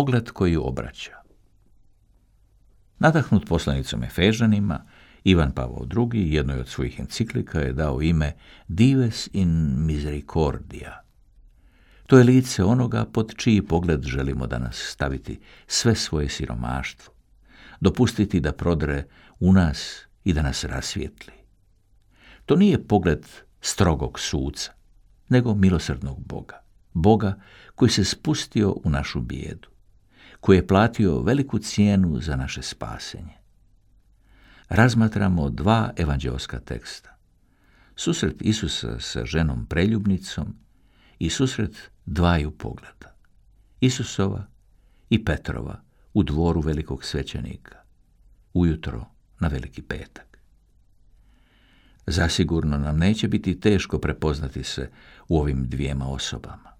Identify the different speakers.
Speaker 1: pogled koji obraća. Nadahnut poslanicom Efežanima, Ivan Pavao II. jednoj od svojih enciklika je dao ime Dives in Misericordia. To je lice onoga pod čiji pogled želimo danas staviti sve svoje siromaštvo, dopustiti da prodre u nas i da nas rasvijetli. To nije pogled strogog suca, nego milosrdnog Boga. Boga koji se spustio u našu bijedu, koji je platio veliku cijenu za naše spasenje. Razmatramo dva evanđelska teksta. Susret Isusa sa ženom preljubnicom i susret dvaju pogleda. Isusova i Petrova u dvoru velikog svećenika, ujutro na veliki petak. Zasigurno nam neće biti teško prepoznati se u ovim dvijema osobama.